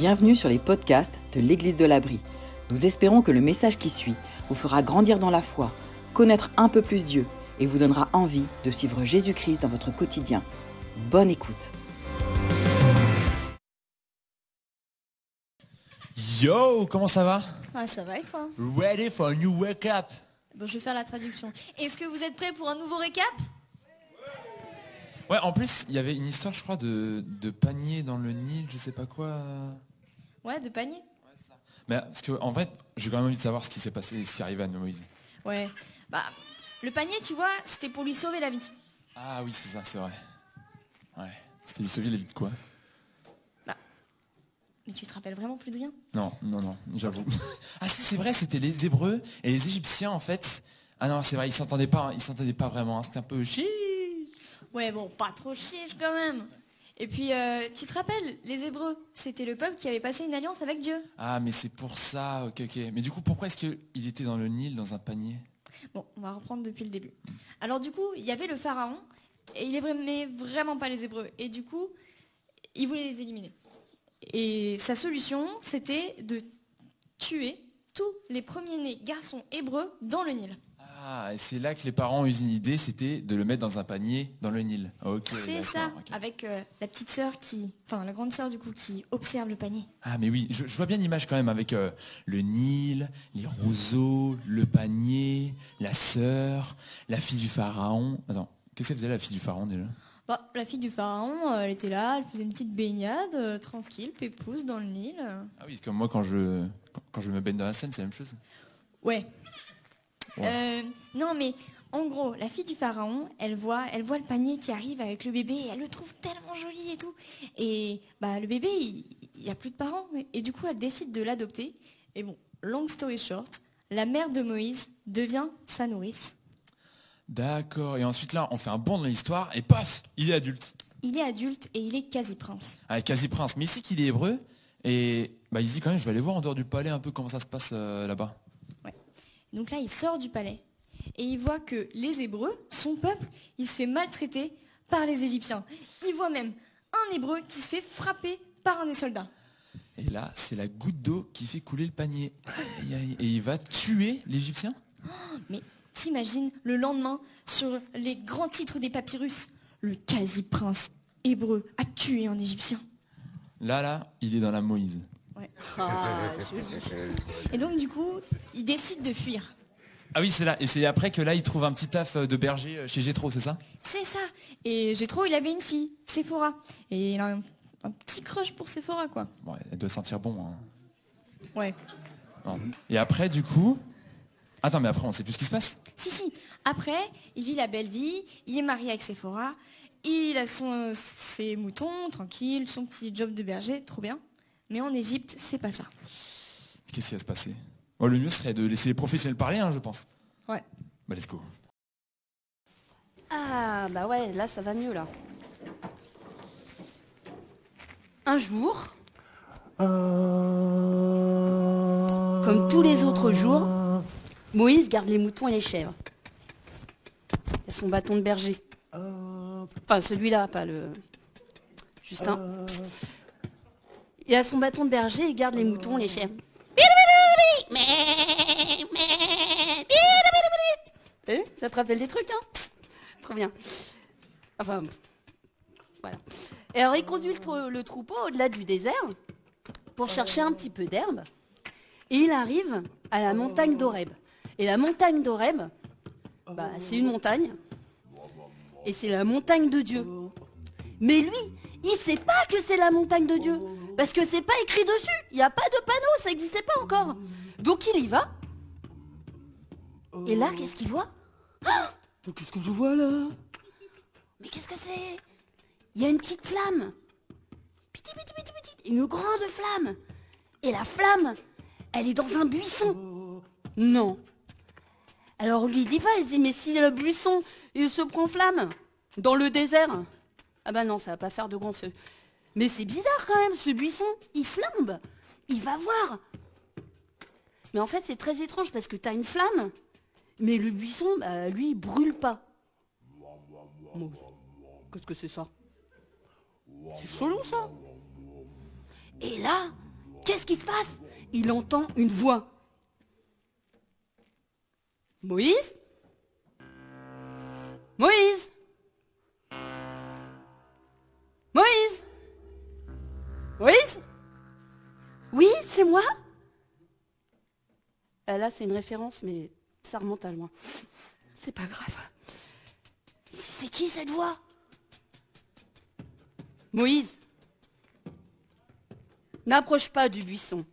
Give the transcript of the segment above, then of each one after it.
Bienvenue sur les podcasts de l'Église de l'Abri. Nous espérons que le message qui suit vous fera grandir dans la foi, connaître un peu plus Dieu et vous donnera envie de suivre Jésus-Christ dans votre quotidien. Bonne écoute. Yo, comment ça va? Ah, ça va et toi? Ready for a new wake up Bon, je vais faire la traduction. Est-ce que vous êtes prêts pour un nouveau récap? Ouais, en plus, il y avait une histoire, je crois, de, de panier dans le Nil, je sais pas quoi. Ouais, de panier Mais parce que, en fait, j'ai quand même envie de savoir ce qui s'est passé, ce qui arrivait à Moïse. Ouais. Bah, le panier, tu vois, c'était pour lui sauver la vie. Ah oui, c'est ça, c'est vrai. Ouais. C'était lui sauver la vie de quoi? Bah, mais tu te rappelles vraiment plus de rien? Non, non, non, j'avoue. ah si, c'est vrai, c'était les Hébreux et les Égyptiens, en fait. Ah non, c'est vrai, ils s'entendaient pas, hein, ils s'entendaient pas vraiment. hein, C'était un peu chi. Ouais, bon, pas trop chiche quand même. Et puis, euh, tu te rappelles, les Hébreux, c'était le peuple qui avait passé une alliance avec Dieu. Ah, mais c'est pour ça, ok, ok. Mais du coup, pourquoi est-ce qu'il était dans le Nil, dans un panier? Bon, on va reprendre depuis le début. Alors du coup, il y avait le pharaon, et il aimait vraiment pas les Hébreux. Et du coup, il voulait les éliminer. Et sa solution, c'était de tuer tous les premiers-nés garçons hébreux dans le Nil. Ah, et c'est là que les parents ont eu une idée, c'était de le mettre dans un panier dans le Nil. Ok. C'est ça, avec euh, la petite sœur qui, enfin la grande sœur du coup, qui observe le panier. Ah, mais oui, je, je vois bien l'image quand même avec euh, le Nil, les roseaux, le panier, la sœur, la fille du pharaon. Attends, qu'est-ce qu'elle faisait la fille du pharaon déjà? Bah, la fille du pharaon, euh, elle était là, elle faisait une petite baignade, euh, tranquille, pépouze dans le Nil. Ah oui, c'est comme moi quand je, quand, quand je me baigne dans la Seine, c'est la même chose. Ouais. Ouais. Euh, non, mais en gros, la fille du pharaon, elle voit, elle voit le panier qui arrive avec le bébé et elle le trouve tellement joli et tout. Et bah le bébé, il n'y a plus de parents. Et du coup, elle décide de l'adopter. Et bon, long story short, la mère de Moïse devient sa nourrice. D'accord, et ensuite là, on fait un bond dans l'histoire et paf, il est adulte. Il est adulte et il est quasi prince. Ah, quasi prince, mais il sait qu'il est hébreu et bah, il se dit quand même, je vais aller voir en dehors du palais un peu comment ça se passe euh, là-bas. Donc là, il sort du palais et il voit que les Hébreux, son peuple, il se fait maltraiter par les Égyptiens. Il voit même un Hébreu qui se fait frapper par un des soldats. Et là, c'est la goutte d'eau qui fait couler le panier. Et il va tuer l'Égyptien Mais t'imagines le lendemain sur les grands titres des papyrus, le quasi-prince hébreu a tué un Égyptien. Là, là, il est dans la Moïse. Et donc du coup, il décide de fuir. Ah oui, c'est là. Et c'est après que là, il trouve un petit taf de berger euh, chez Gétro, c'est ça? C'est ça. Et Gétro, il avait une fille, Sephora. Et il a un, un petit crush pour Sephora, quoi. Bon, elle doit sentir bon. hein. Ouais. Et après, du coup... Attends, mais après, on sait plus ce qui se passe Si, si. Après, il vit la belle vie, il est marié avec Sephora, il a son, ses moutons, tranquille, son petit job de berger, trop bien. Mais en Égypte, c'est pas ça. Qu'est-ce qui va se passer? Bon, Le mieux serait de laisser les professionnels parler, hein, je pense. Ouais. Bah, let's go. Ah bah ouais, là ça va mieux là. Un jour, comme tous les autres jours, Moïse garde les moutons et les chèvres. Il a son bâton de berger. Enfin celui-là, pas le Justin. Il a son bâton de berger et garde les moutons et les. T'as vu Ça te rappelle des trucs, hein Trop bien. Enfin, voilà. Et alors, il conduit le, trou- le troupeau au-delà du désert pour chercher un petit peu d'herbe. Et il arrive à la montagne d'Oreb. Et la montagne d'Oreb, bah, c'est une montagne. Et c'est la montagne de Dieu. Mais lui, il sait pas que c'est la montagne de Dieu. Parce que c'est pas écrit dessus. Il n'y a pas de panneau, ça n'existait pas encore. Donc il y va. Et là, qu'est-ce qu'il voit? Ah Qu'est-ce que je vois là? Mais qu'est-ce que c'est? Il y a une petite flamme. Petit, petit, petit, petit. Une grande flamme. Et la flamme, elle est dans un buisson. Non. Alors lui, il y va, il se dit, mais si le buisson, il se prend flamme dans le désert, ah bah non, ça va pas faire de grand feu. Mais c'est bizarre quand même, ce buisson, il flambe. Il va voir. Mais en fait, c'est très étrange parce que tu as une flamme, mais le buisson, bah, lui, il brûle pas. Qu'est-ce que c'est ça? C'est chelou ça. Et là, Qu'est-ce qui se passe? Il entend une voix. Moïse? Moïse? Moïse? Moïse Oui, c'est moi euh, Là, c'est une référence, mais ça remonte à loin. C'est pas grave. C'est qui cette voix? Moïse, n'approche pas du buisson.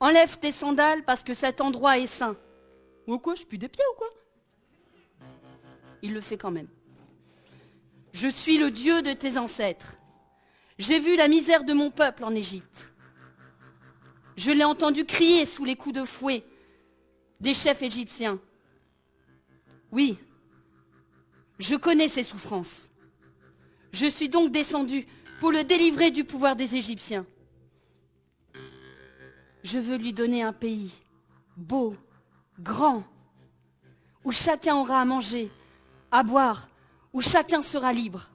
Enlève tes sandales parce que cet endroit est saint. Ou quoi, je pue des pieds ou quoi? Il le fait quand même. Je suis le Dieu de tes ancêtres. J'ai vu la misère de mon peuple en Égypte. Je l'ai entendu crier sous les coups de fouet des chefs égyptiens. Oui, je connais ses souffrances. Je suis donc descendu pour le délivrer du pouvoir des Égyptiens. Je veux lui donner un pays beau, grand, où chacun aura à manger, à boire, où chacun sera libre.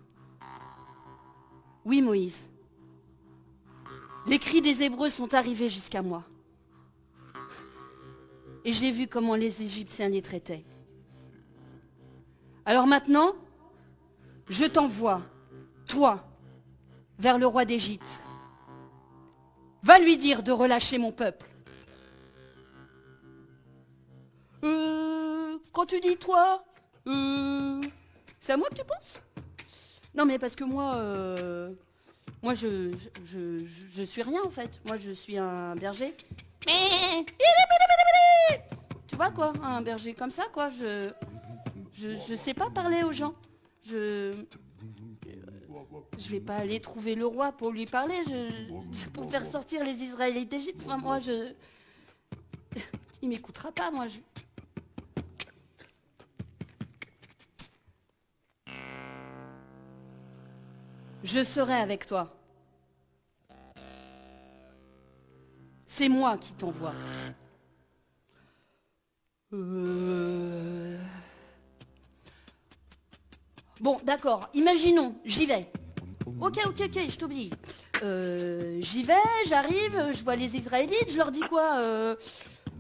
Oui, Moïse, les cris des Hébreux sont arrivés jusqu'à moi. Et j'ai vu comment les Égyptiens les traitaient. Alors maintenant, je t'envoie, toi, vers le roi d'Égypte. Va lui dire de relâcher mon peuple. Euh, quand tu dis toi, euh, c'est à moi que tu penses? Non mais parce que moi, euh, moi je, je, suis rien en fait. Moi je suis un berger. Tu vois quoi Un berger comme ça quoi. Je, je, sais pas parler aux gens. Je, je vais pas aller trouver le roi pour lui parler, pour faire sortir les Israélites d'Égypte. Enfin, moi, je. Il m'écoutera pas, moi. Je serai avec toi. C'est moi qui t'envoie. Euh... Bon, d'accord. Imaginons, j'y vais. Ok, ok, ok, je t'oublie. Euh, j'y vais, j'arrive, je vois les Israélites, je leur dis quoi euh,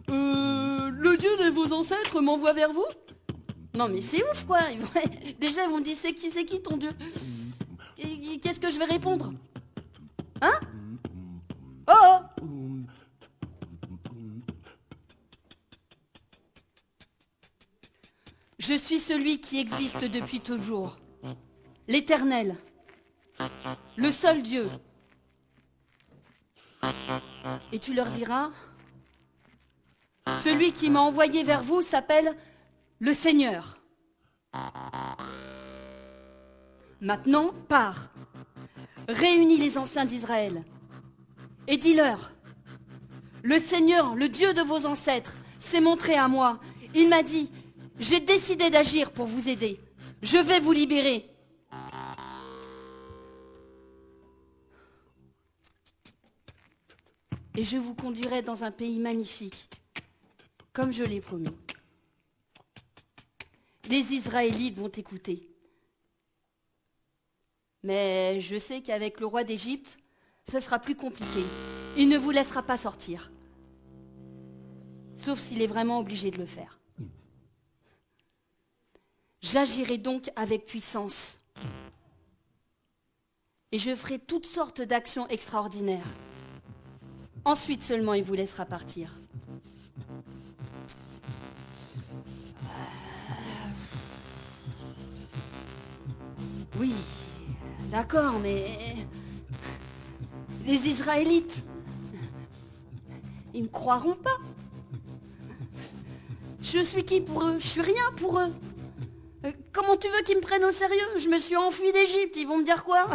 Le Dieu de vos ancêtres m'envoie vers vous? Non mais c'est ouf quoi Déjà ils vont dire c'est qui, c'est qui ton Dieu? Qu'est-ce que je vais répondre Hein Oh, oh Je suis celui qui existe depuis toujours, l'éternel, le seul Dieu. Et tu leur diras, celui qui m'a envoyé vers vous s'appelle le Seigneur. Maintenant, pars, réunis les anciens d'Israël et dis-leur, le Seigneur, le Dieu de vos ancêtres, s'est montré à moi. Il m'a dit, j'ai décidé d'agir pour vous aider. Je vais vous libérer. Et je vous conduirai dans un pays magnifique, comme je l'ai promis. Les Israélites vont écouter. Mais je sais qu'avec le roi d'Égypte, ce sera plus compliqué. Il ne vous laissera pas sortir. Sauf s'il est vraiment obligé de le faire. J'agirai donc avec puissance. Et je ferai toutes sortes d'actions extraordinaires. Ensuite seulement il vous laissera partir. Oui, d'accord, mais les Israélites, ils ne croiront pas. Je suis qui pour eux? Je suis rien pour eux. Euh, comment tu veux qu'ils me prennent au sérieux? Je me suis enfui d'Égypte, ils vont me dire quoi?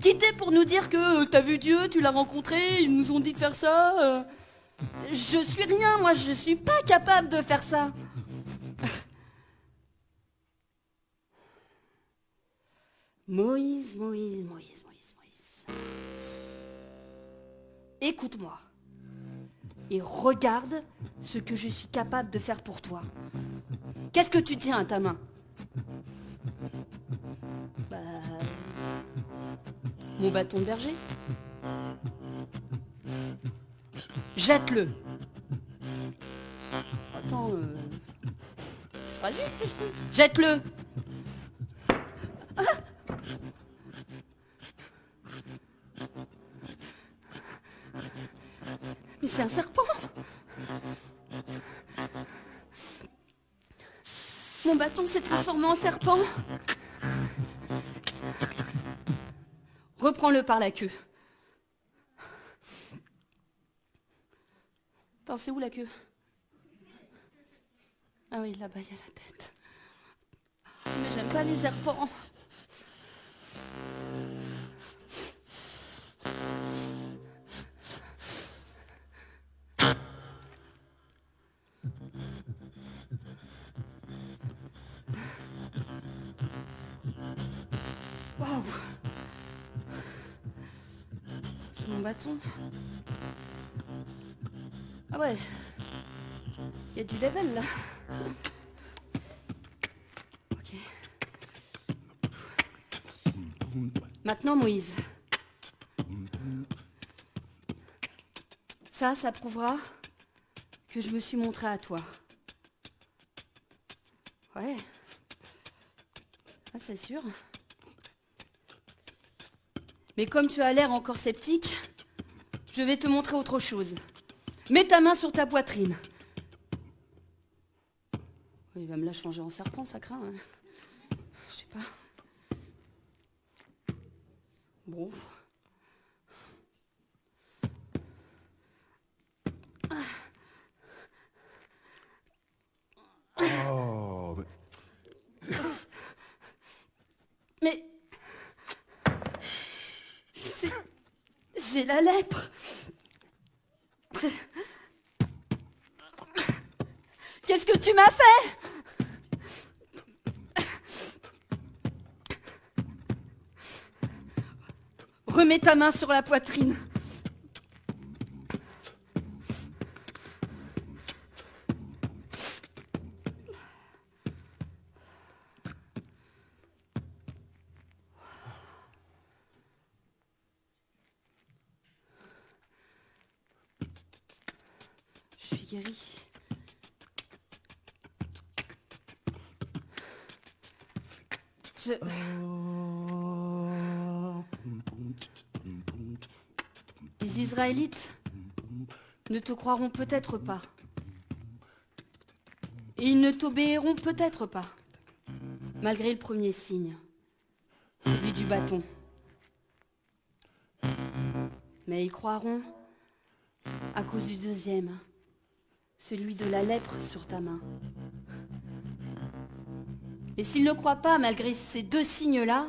Quitter pour nous dire que euh, t'as vu Dieu, tu l'as rencontré, ils nous ont dit de faire ça. Euh? Je suis rien, moi je suis pas capable de faire ça. Moïse, Moïse, Moïse, Moïse, Moïse. Écoute-moi et regarde ce que je suis capable de faire pour toi. Qu'est-ce que tu tiens à ta main? Bah, mon bâton de berger. Jette-le. Attends, euh, c'est fragile ces cheveux. Jette-le. C'est un serpent. Mon bâton s'est transformé en serpent. Reprends-le par la queue. Attends, c'est où la queue? Ah oui, là-bas, il y a la tête. Mais j'aime pas les serpents. Ah ouais. Il y a du level là. Ok. Maintenant Moïse. Ça, ça prouvera que je me suis montré à toi. Ouais. Ah, c'est sûr. Mais comme tu as l'air encore sceptique, je vais te montrer autre chose. Mets ta main sur ta poitrine. Il va me la changer en serpent, ça craint. hein. Je sais pas. Bon. Oh, mais- J'ai la lèpre. C'est- Qu'est-ce que tu m'as fait Remets ta main sur la poitrine. Je suis guérie. Les Israélites ne te croiront peut-être pas. Et ils ne t'obéiront peut-être pas, malgré le premier signe, celui du bâton. Mais ils croiront à cause du deuxième, celui de la lèpre sur ta main. Et s'ils ne croient pas, malgré ces deux signes-là,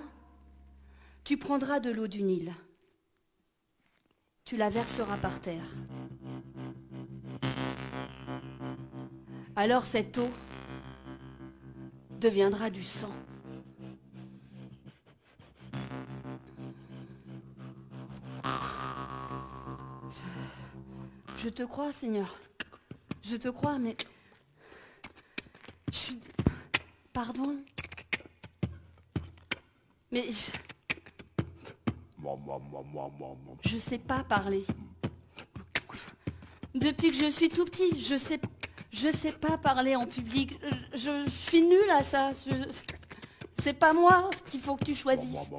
tu prendras de l'eau du Nil. Tu la verseras par terre. Alors cette eau deviendra du sang. Je te crois, Seigneur. Je te crois, mais... Je suis... Pardon Mais je... Je sais pas parler. Depuis que je suis tout petit, je sais... Je sais pas parler en public. Je, je- je suis nulle à ça. C'est pas moi qu'il faut que tu choisisses.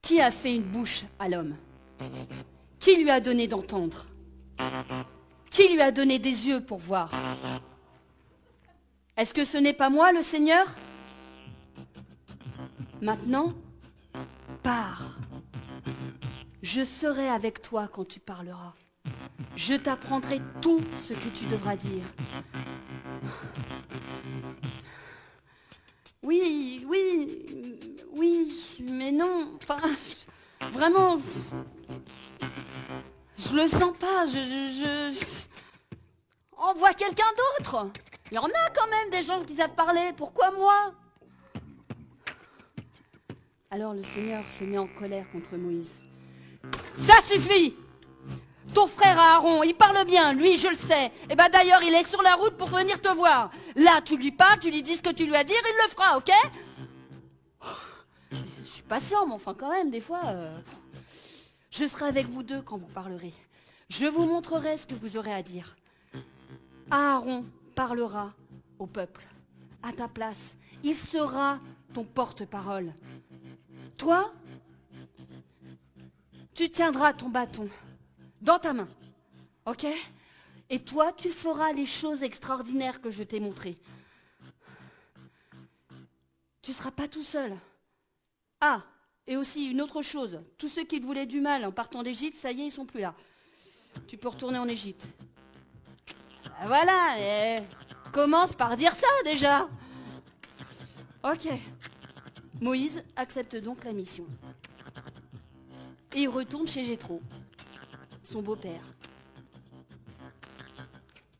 Qui a fait une bouche à l'homme Qui lui a donné d'entendre Qui lui a donné des yeux pour voir? Est-ce que ce n'est pas moi, le Seigneur? Maintenant, pars. Je serai avec toi quand tu parleras. Je t'apprendrai tout ce que tu devras dire. Oui, oui, oui, mais non. Vraiment, je le sens pas. Je- Envoie quelqu'un d'autre. Il y en a quand même des gens qui savent parler. Pourquoi moi? Alors le Seigneur se met en colère contre Moïse. Ça suffit Ton frère Aaron, il parle bien, lui je le sais. Et ben d'ailleurs, il est sur la route pour venir te voir. Là, tu lui parles, tu lui dis ce que tu lui as à dire, il le fera, ok? Je suis patient, mais enfin quand même, des fois... euh, Je serai avec vous deux quand vous parlerez. Je vous montrerai ce que vous aurez à dire. Aaron parlera au peuple, à ta place. Il sera ton porte-parole. Toi, tu tiendras ton bâton dans ta main. OK? Et toi, tu feras les choses extraordinaires que je t'ai montrées. Tu ne seras pas tout seul. Ah, et aussi une autre chose. Tous ceux qui te voulaient du mal en partant d'Égypte, ça y est, ils sont plus là. Tu peux retourner en Égypte. Voilà, commence par dire ça déjà. Ok. Moïse accepte donc la mission. Et il retourne chez Jétro, son beau-père.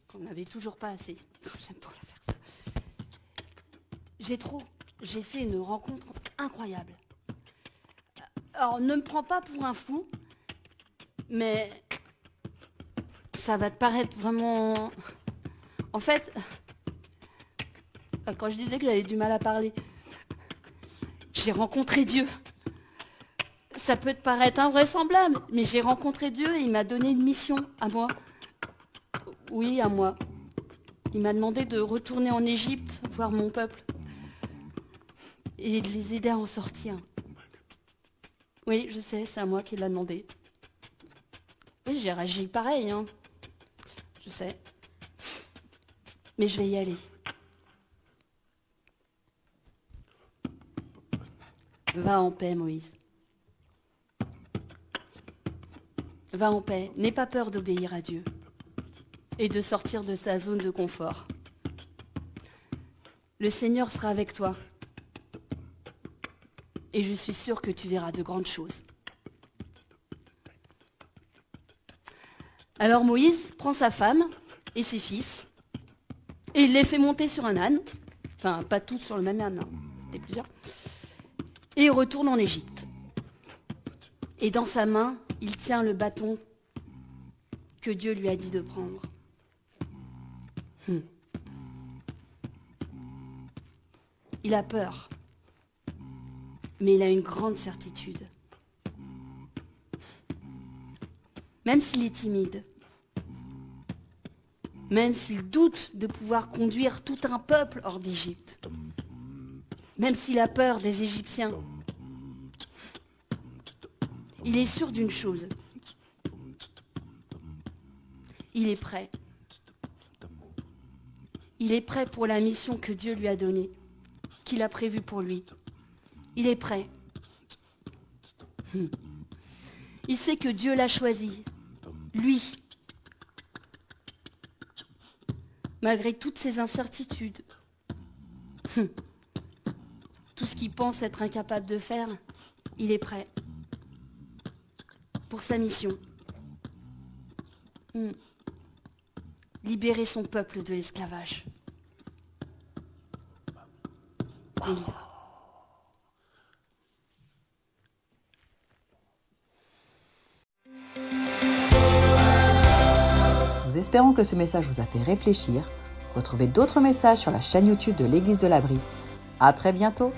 Qu'on n'avait toujours pas assez. J'aime trop la faire ça. Jétro, j'ai fait une rencontre incroyable. Alors, ne me prends pas pour un fou, mais ça va te paraître vraiment... En fait, quand je disais que j'avais du mal à parler, j'ai rencontré Dieu. Ça peut te paraître invraisemblable, mais j'ai rencontré Dieu et il m'a donné une mission à moi. Oui, à moi. Il m'a demandé de retourner en Égypte, voir mon peuple, et de les aider à en sortir. Oui, je sais, c'est à moi qui l'a demandé. Oui, j'ai réagi pareil, hein. Je sais. Mais je vais y aller. Va en paix, Moïse. Va en paix. N'aie pas peur d'obéir à Dieu et de sortir de sa zone de confort. Le Seigneur sera avec toi. Et je suis sûre que tu verras de grandes choses. Alors Moïse prend sa femme et ses fils et il les fait monter sur un âne. Enfin, pas tous sur le même âne, hein. c'était plusieurs. Et il retourne en Égypte. Et dans sa main, il tient le bâton que Dieu lui a dit de prendre. Hmm. Il a peur, mais il a une grande certitude. Même s'il est timide, même s'il doute de pouvoir conduire tout un peuple hors d'Égypte, même s'il a peur des Égyptiens, il est sûr d'une chose. Il est prêt. Il est prêt pour la mission que Dieu lui a donnée, qu'il a prévue pour lui. Il est prêt. Hmm. Il sait que Dieu l'a choisi, lui, malgré toutes ses incertitudes, hmm. tout ce qu'il pense être incapable de faire, il est prêt pour sa mission. Hmm. Libérer son peuple de l'esclavage. Espérons que ce message vous a fait réfléchir. Retrouvez d'autres messages sur la chaîne YouTube de l'Église de l'Abri. À très bientôt!